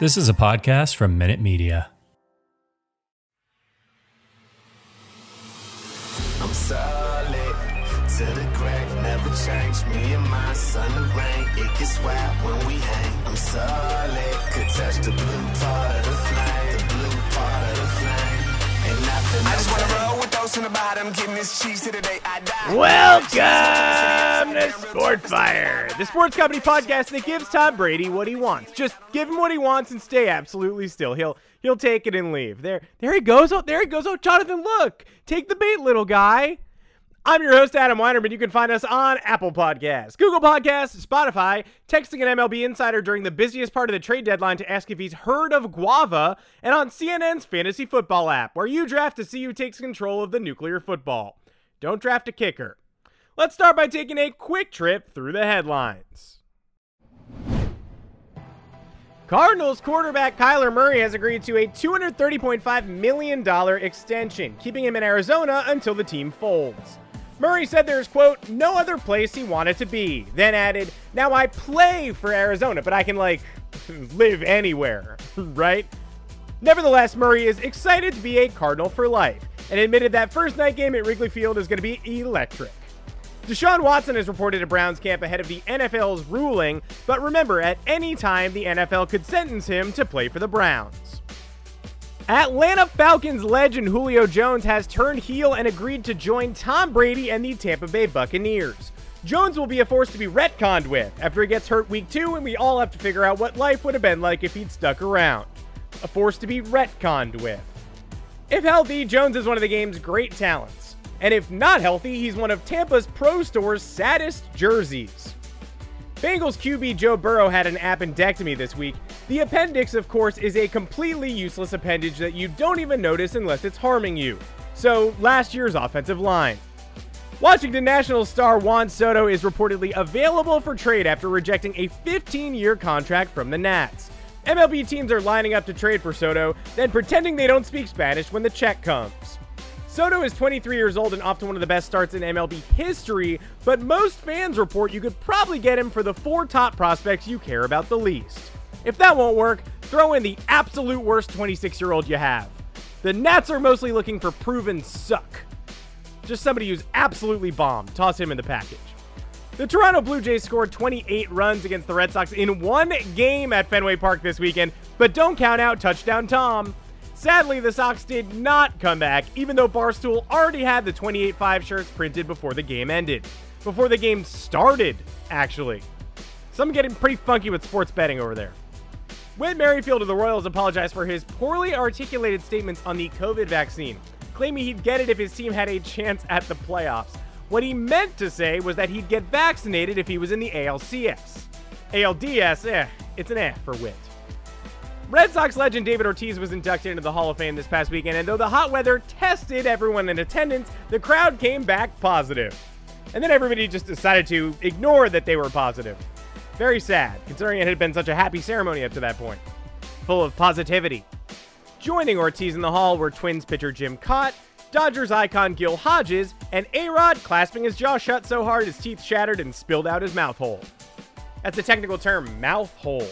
This is a podcast from Minute Media. I'm solid to the grave, never change. Me and my son, the rain, it gets when we hang. I'm solid, could touch the blue part of the flame, in the getting cheese to the day I die. Welcome to Sport Fire, the sports company podcast that gives Tom Brady what he wants. Just give him what he wants and stay absolutely still. He'll he'll take it and leave. There there he goes. Oh, there he goes. Oh, Jonathan, look. Take the bait, little guy. I'm your host, Adam Weinerman. You can find us on Apple Podcasts, Google Podcasts, Spotify, texting an MLB insider during the busiest part of the trade deadline to ask if he's heard of Guava, and on CNN's Fantasy Football app, where you draft to see who takes control of the nuclear football. Don't draft a kicker. Let's start by taking a quick trip through the headlines. Cardinals quarterback Kyler Murray has agreed to a $230.5 million extension, keeping him in Arizona until the team folds. Murray said there's, quote, no other place he wanted to be. Then added, now I play for Arizona, but I can, like, live anywhere, right? Nevertheless, Murray is excited to be a Cardinal for life and admitted that first night game at Wrigley Field is going to be electric. Deshaun Watson has reported to Browns camp ahead of the NFL's ruling, but remember, at any time, the NFL could sentence him to play for the Browns. Atlanta Falcons legend Julio Jones has turned heel and agreed to join Tom Brady and the Tampa Bay Buccaneers. Jones will be a force to be retconned with after he gets hurt week two, and we all have to figure out what life would have been like if he'd stuck around. A force to be retconned with. If healthy, Jones is one of the game's great talents. And if not healthy, he's one of Tampa's Pro Store's saddest jerseys. Bengals QB Joe Burrow had an appendectomy this week. The appendix, of course, is a completely useless appendage that you don't even notice unless it's harming you. So, last year's offensive line. Washington Nationals star Juan Soto is reportedly available for trade after rejecting a 15 year contract from the Nats. MLB teams are lining up to trade for Soto, then pretending they don't speak Spanish when the check comes. Soto is 23 years old and off to one of the best starts in MLB history, but most fans report you could probably get him for the four top prospects you care about the least. If that won't work, throw in the absolute worst 26 year old you have. The Nats are mostly looking for proven suck. Just somebody who's absolutely bombed. Toss him in the package. The Toronto Blue Jays scored 28 runs against the Red Sox in one game at Fenway Park this weekend, but don't count out Touchdown Tom. Sadly, the Sox did not come back, even though Barstool already had the 28 5 shirts printed before the game ended. Before the game started, actually. Some getting pretty funky with sports betting over there. Whit Merrifield of the Royals apologized for his poorly articulated statements on the COVID vaccine, claiming he'd get it if his team had a chance at the playoffs. What he meant to say was that he'd get vaccinated if he was in the ALCS. ALDS, eh, it's an eh for Whit. Red Sox legend David Ortiz was inducted into the Hall of Fame this past weekend, and though the hot weather tested everyone in attendance, the crowd came back positive. And then everybody just decided to ignore that they were positive. Very sad, considering it had been such a happy ceremony up to that point. Full of positivity. Joining Ortiz in the hall were Twins pitcher Jim Kaat, Dodgers icon Gil Hodges, and A-Rod clasping his jaw shut so hard his teeth shattered and spilled out his mouth hole. That's a technical term, mouth hole.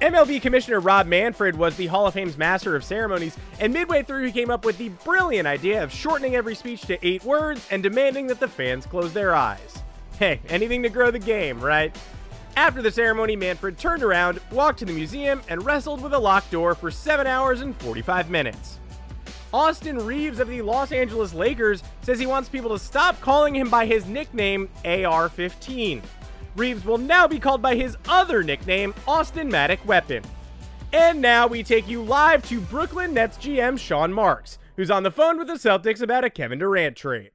MLB Commissioner Rob Manfred was the Hall of Fame's master of ceremonies, and midway through, he came up with the brilliant idea of shortening every speech to eight words and demanding that the fans close their eyes. Hey, anything to grow the game, right? After the ceremony, Manfred turned around, walked to the museum, and wrestled with a locked door for 7 hours and 45 minutes. Austin Reaves of the Los Angeles Lakers says he wants people to stop calling him by his nickname AR 15. Reaves will now be called by his other nickname, Austin Matic Weapon. And now we take you live to Brooklyn Nets GM Sean Marks, who's on the phone with the Celtics about a Kevin Durant trade.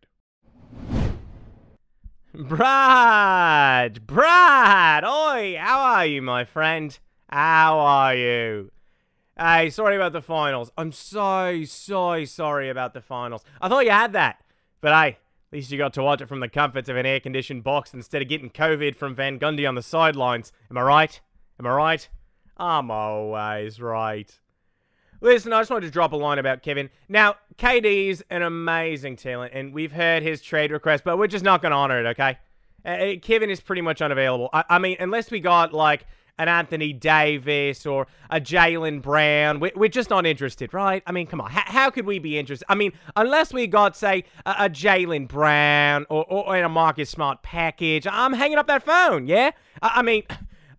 Brad, Brad, oi, how are you, my friend? How are you? Hey, sorry about the finals. I'm so, so sorry about the finals. I thought you had that. But hey, least you got to watch it from the comforts of an air conditioned box instead of getting COVID from Van Gundy on the sidelines. Am I right? Am I right? I'm always right. Listen, I just wanted to drop a line about Kevin. Now, KD is an amazing talent, and we've heard his trade request, but we're just not going to honor it, okay? Uh, Kevin is pretty much unavailable. I, I mean, unless we got like an Anthony Davis or a Jaylen Brown. We're, we're just not interested, right? I mean, come on. H- how could we be interested? I mean, unless we got, say, a, a Jaylen Brown or, or, a Marcus Smart package, I'm hanging up that phone, yeah? I, I mean.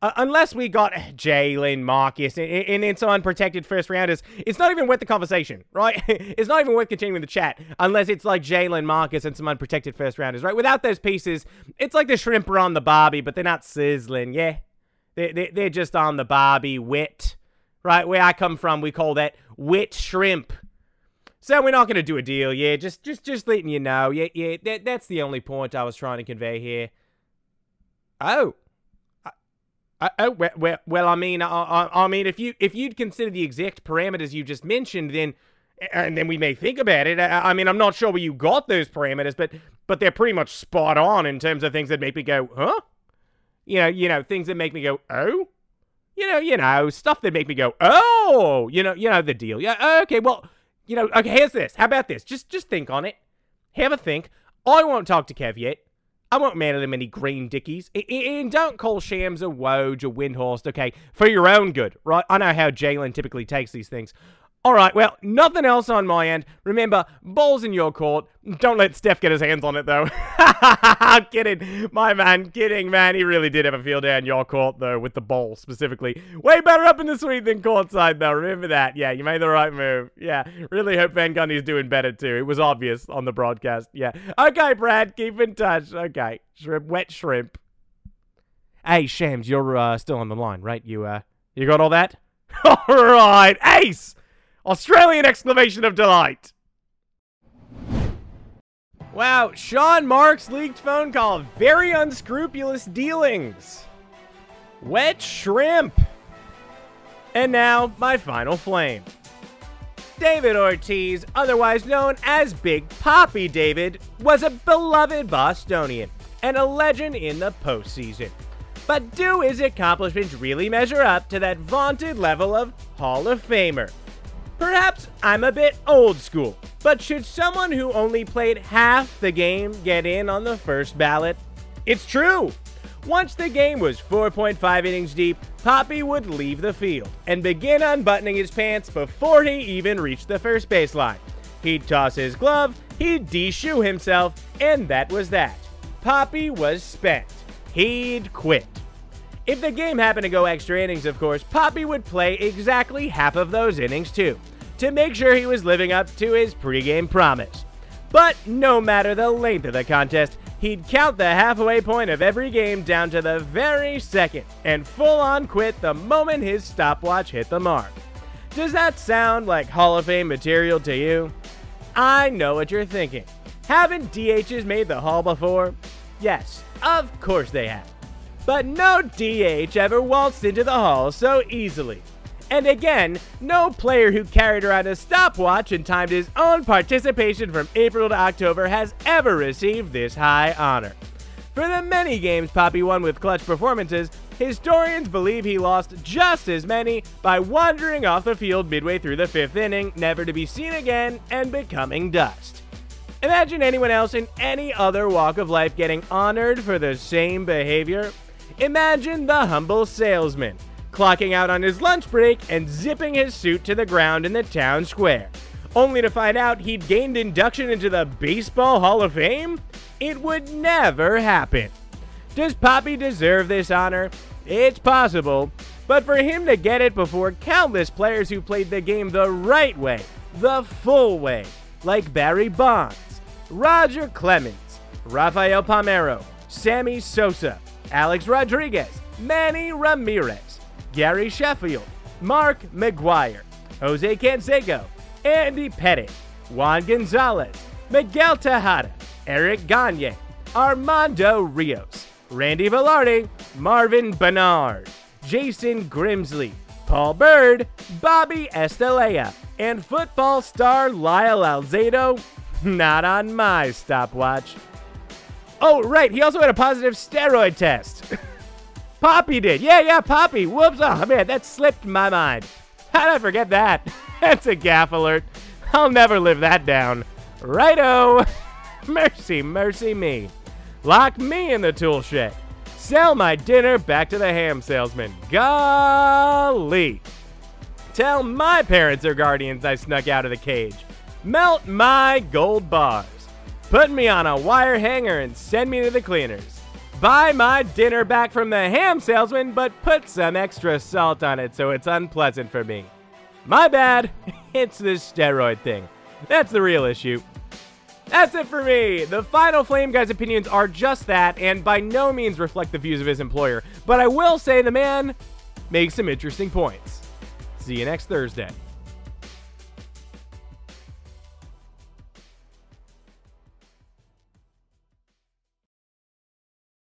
Uh, unless we got Jaylen Marcus and, it's unprotected first rounders, it's not even worth the conversation, right? it's not even worth continuing the chat unless it's like Jaylen Marcus and some unprotected first rounders, right? Without those pieces, it's like the shrimp are on the barbie, but they're not sizzling, yeah? They, they, they're just on the barbie wit, right? Where I come from, we call that wit shrimp. So we're not going to do a deal, yeah? Just just just letting you know. Yeah, yeah, that, that's the only point I was trying to convey here. Oh. Uh, oh well, well, I mean, I, I, I, mean, if you if you'd consider the exact parameters you just mentioned, then and then we may think about it. I, I, mean, I'm not sure where you got those parameters, but but they're pretty much spot on in terms of things that make me go, huh? You know, you know, things that make me go, oh, you know, you know, stuff that make me go, oh, you know, you know the deal. Yeah, oh, okay, well, you know, okay, here's this. How about this? Just just think on it. Have a think. I won't talk to Kev yet. I won't mail him any green dickies. And don't call Shams a Woj or Windhorst, okay? For your own good, right? I know how Jaylen typically takes these things. All right, well, nothing else on my end. Remember, ball's in your court. Don't let Steph get his hands on it, though. Kidding. My man, kidding, man. He really did have a field day in your court, though, with the ball specifically. Way better up in the suite than courtside, though. Remember that. Yeah, you made the right move. Yeah, really hope Van Gundy's doing better, too. It was obvious on the broadcast. Yeah. Okay, Brad, keep in touch. Okay. Shrimp, wet shrimp. Hey, Shams, you're uh, still on the line, right? You, uh, you got all that? all right. Ace! Australian exclamation of delight. Wow, Sean Marks leaked phone call. Very unscrupulous dealings. Wet shrimp. And now, my final flame. David Ortiz, otherwise known as Big Papi David, was a beloved Bostonian and a legend in the postseason. But do his accomplishments really measure up to that vaunted level of Hall of Famer? Perhaps I'm a bit old school, but should someone who only played half the game get in on the first ballot? It's true! Once the game was 4.5 innings deep, Poppy would leave the field and begin unbuttoning his pants before he even reached the first baseline. He'd toss his glove, he'd de-shoe himself, and that was that. Poppy was spent. He'd quit. If the game happened to go extra innings, of course, Poppy would play exactly half of those innings too, to make sure he was living up to his pregame promise. But no matter the length of the contest, he'd count the halfway point of every game down to the very second and full on quit the moment his stopwatch hit the mark. Does that sound like Hall of Fame material to you? I know what you're thinking. Haven't DHs made the Hall before? Yes, of course they have. But no DH ever waltzed into the Hall so easily. And again, no player who carried around a stopwatch and timed his own participation from April to October has ever received this high honor. For the many games Poppy won with clutch performances, historians believe he lost just as many by wandering off the field midway through the fifth inning, never to be seen again, and becoming dust. Imagine anyone else in any other walk of life getting honored for the same behavior. Imagine the humble salesman clocking out on his lunch break and zipping his suit to the ground in the town square, only to find out he'd gained induction into the Baseball Hall of Fame? It would never happen. Does Poppy deserve this honor? It's possible, but for him to get it before countless players who played the game the right way, the full way, like Barry Bonds, Roger Clemens, Rafael Palmeiro, Sammy Sosa, Alex Rodriguez, Manny Ramirez, Gary Sheffield, Mark McGwire, Jose Canseco, Andy Pettitte, Juan Gonzalez, Miguel Tejada, Eric Gagne, Armando Rios, Randy Velarde, Marvin Benard, Jason Grimsley, Paul Byrd, Bobby Estalella, and football star Lyle Alzado, not on my stopwatch. Oh, right. He also had a positive steroid test. Papi did. Yeah, yeah, Poppy. Whoops. Oh, man, that slipped my mind. How did I forget that? That's a gaffe alert. I'll never live that down. Righto. mercy, mercy me. Lock me in the tool shed. Sell my dinner back to the ham salesman. Golly. Tell my parents or guardians I snuck out of the cage. Melt my gold bars. Put me on a wire hanger and send me to the cleaners. Buy my dinner back from the ham salesman, but put some extra salt on it so it's unpleasant for me. My bad. It's this steroid thing. That's the real issue. That's it for me. The final Flame Guy's opinions are just that, and by no means reflect the views of his employer. But I will say the man makes some interesting points. See you next Thursday.